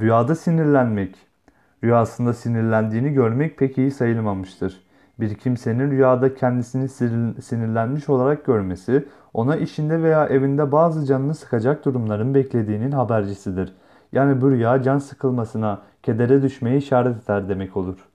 Rüyada sinirlenmek. Rüyasında sinirlendiğini görmek pek iyi sayılmamıştır. Bir kimsenin rüyada kendisini sinirlenmiş olarak görmesi, ona işinde veya evinde bazı canını sıkacak durumların beklediğinin habercisidir. Yani bu rüya can sıkılmasına, kedere düşmeye işaret eder demek olur.